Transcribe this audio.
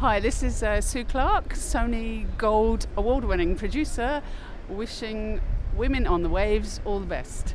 Hi, this is uh, Sue Clark, Sony Gold Award winning producer, wishing women on the waves all the best.